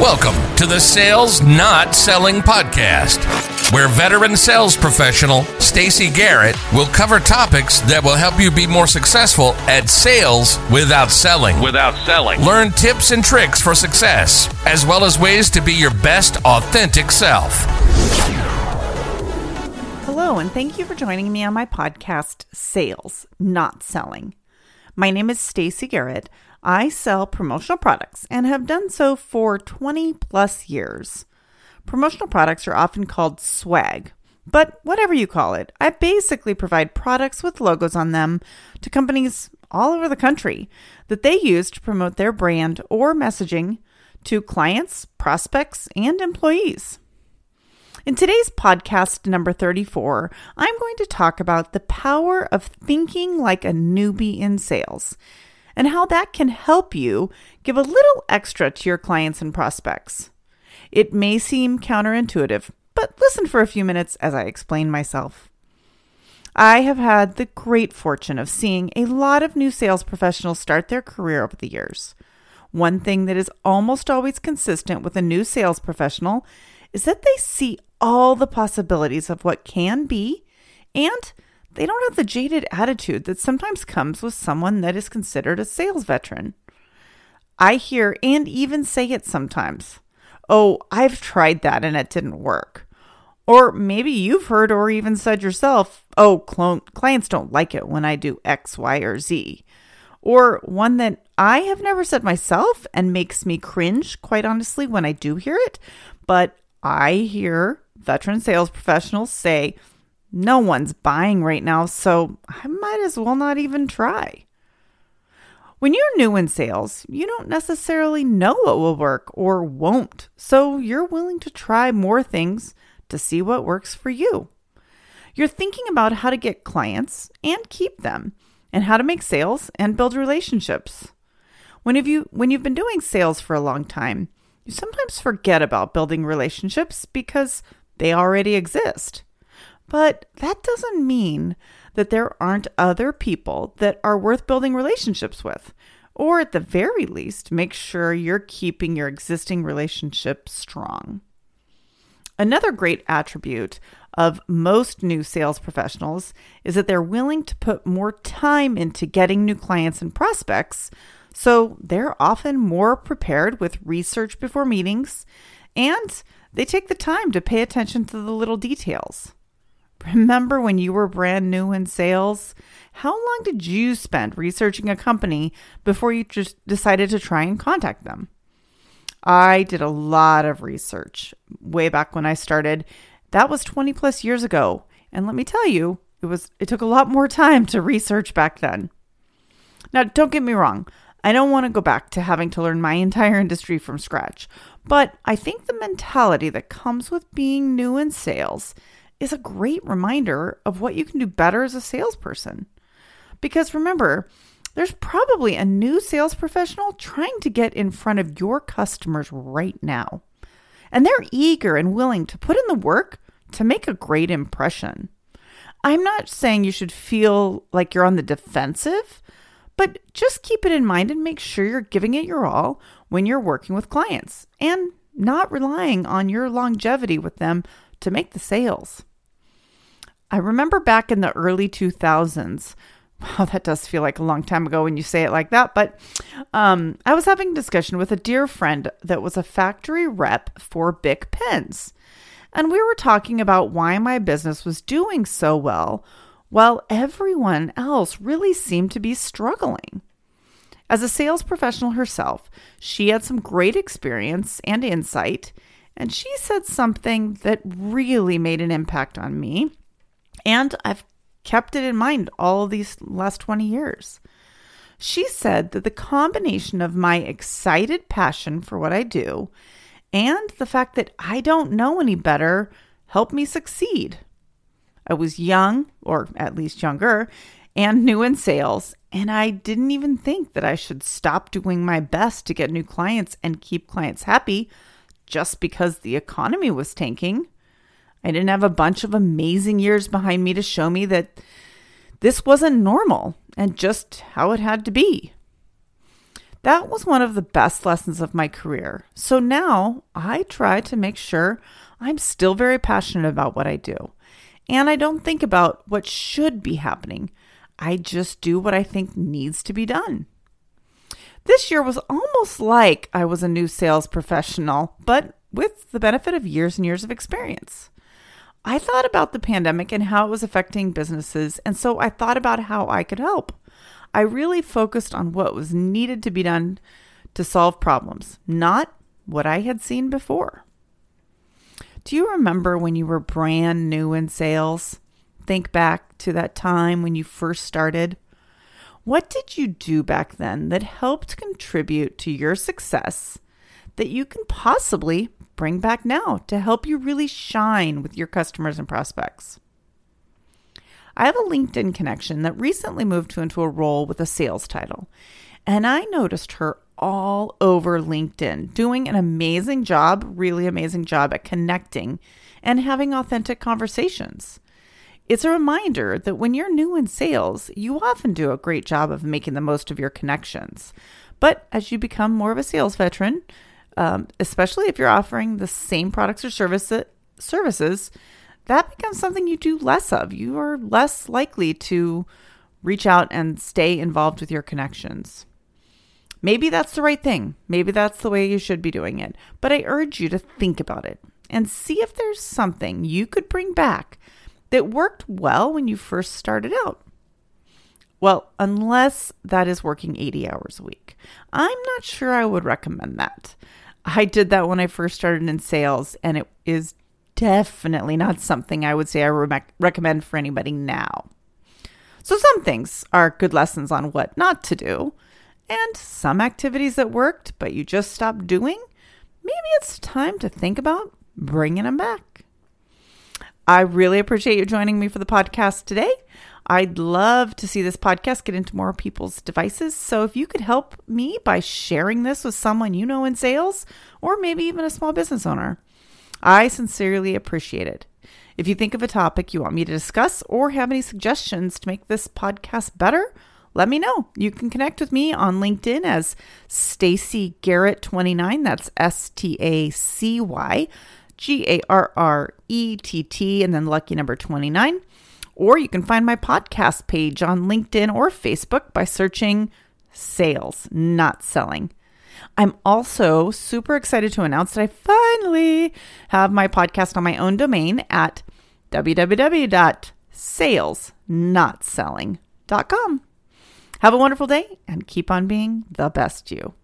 Welcome to the Sales Not Selling Podcast, where veteran sales professional Stacy Garrett will cover topics that will help you be more successful at sales without selling. without selling. Learn tips and tricks for success, as well as ways to be your best authentic self. Hello, and thank you for joining me on my podcast, Sales, Not Selling. My name is Stacy Garrett. I sell promotional products and have done so for 20 plus years. Promotional products are often called swag, but whatever you call it, I basically provide products with logos on them to companies all over the country that they use to promote their brand or messaging to clients, prospects, and employees. In today's podcast number 34, I'm going to talk about the power of thinking like a newbie in sales and how that can help you give a little extra to your clients and prospects. It may seem counterintuitive, but listen for a few minutes as I explain myself. I have had the great fortune of seeing a lot of new sales professionals start their career over the years. One thing that is almost always consistent with a new sales professional is that they see all the possibilities of what can be and they don't have the jaded attitude that sometimes comes with someone that is considered a sales veteran. I hear and even say it sometimes. Oh, I've tried that and it didn't work. Or maybe you've heard or even said yourself, oh, clients don't like it when I do X, Y, or Z. Or one that I have never said myself and makes me cringe, quite honestly, when I do hear it. But I hear veteran sales professionals say, no one's buying right now, so I might as well not even try. When you're new in sales, you don't necessarily know what will work or won't, so you're willing to try more things to see what works for you. You're thinking about how to get clients and keep them, and how to make sales and build relationships. When have you when you've been doing sales for a long time, you sometimes forget about building relationships because they already exist. But that doesn't mean that there aren't other people that are worth building relationships with. Or at the very least, make sure you're keeping your existing relationship strong. Another great attribute of most new sales professionals is that they're willing to put more time into getting new clients and prospects. So they're often more prepared with research before meetings and they take the time to pay attention to the little details. Remember when you were brand new in sales? How long did you spend researching a company before you just decided to try and contact them? I did a lot of research way back when I started. That was 20 plus years ago. And let me tell you, it was it took a lot more time to research back then. Now, don't get me wrong. I don't want to go back to having to learn my entire industry from scratch, but I think the mentality that comes with being new in sales is a great reminder of what you can do better as a salesperson. Because remember, there's probably a new sales professional trying to get in front of your customers right now. And they're eager and willing to put in the work to make a great impression. I'm not saying you should feel like you're on the defensive, but just keep it in mind and make sure you're giving it your all when you're working with clients and not relying on your longevity with them to make the sales. I remember back in the early 2000s. Wow, that does feel like a long time ago when you say it like that. But um, I was having a discussion with a dear friend that was a factory rep for Bic pens. And we were talking about why my business was doing so well while everyone else really seemed to be struggling. As a sales professional herself, she had some great experience and insight, and she said something that really made an impact on me. And I've kept it in mind all these last 20 years. She said that the combination of my excited passion for what I do and the fact that I don't know any better helped me succeed. I was young, or at least younger, and new in sales, and I didn't even think that I should stop doing my best to get new clients and keep clients happy just because the economy was tanking. I didn't have a bunch of amazing years behind me to show me that this wasn't normal and just how it had to be. That was one of the best lessons of my career. So now I try to make sure I'm still very passionate about what I do. And I don't think about what should be happening. I just do what I think needs to be done. This year was almost like I was a new sales professional, but with the benefit of years and years of experience. I thought about the pandemic and how it was affecting businesses, and so I thought about how I could help. I really focused on what was needed to be done to solve problems, not what I had seen before. Do you remember when you were brand new in sales? Think back to that time when you first started. What did you do back then that helped contribute to your success that you can possibly bring back now to help you really shine with your customers and prospects? I have a LinkedIn connection that recently moved into a role with a sales title, and I noticed her all over LinkedIn doing an amazing job, really amazing job at connecting and having authentic conversations. It's a reminder that when you're new in sales, you often do a great job of making the most of your connections. But as you become more of a sales veteran, um, especially if you're offering the same products or service, services, that becomes something you do less of. You are less likely to reach out and stay involved with your connections. Maybe that's the right thing. Maybe that's the way you should be doing it. But I urge you to think about it and see if there's something you could bring back that worked well when you first started out. Well, unless that is working 80 hours a week. I'm not sure I would recommend that. I did that when I first started in sales, and it is definitely not something I would say I re- recommend for anybody now. So, some things are good lessons on what not to do, and some activities that worked but you just stopped doing, maybe it's time to think about bringing them back. I really appreciate you joining me for the podcast today. I'd love to see this podcast get into more people's devices. So if you could help me by sharing this with someone you know in sales or maybe even a small business owner, I sincerely appreciate it. If you think of a topic you want me to discuss or have any suggestions to make this podcast better, let me know. You can connect with me on LinkedIn as Stacy Garrett 29. That's S T A C Y G A R R E T T and then lucky number 29. Or you can find my podcast page on LinkedIn or Facebook by searching sales, not selling. I'm also super excited to announce that I finally have my podcast on my own domain at www.salesnotselling.com. Have a wonderful day and keep on being the best you.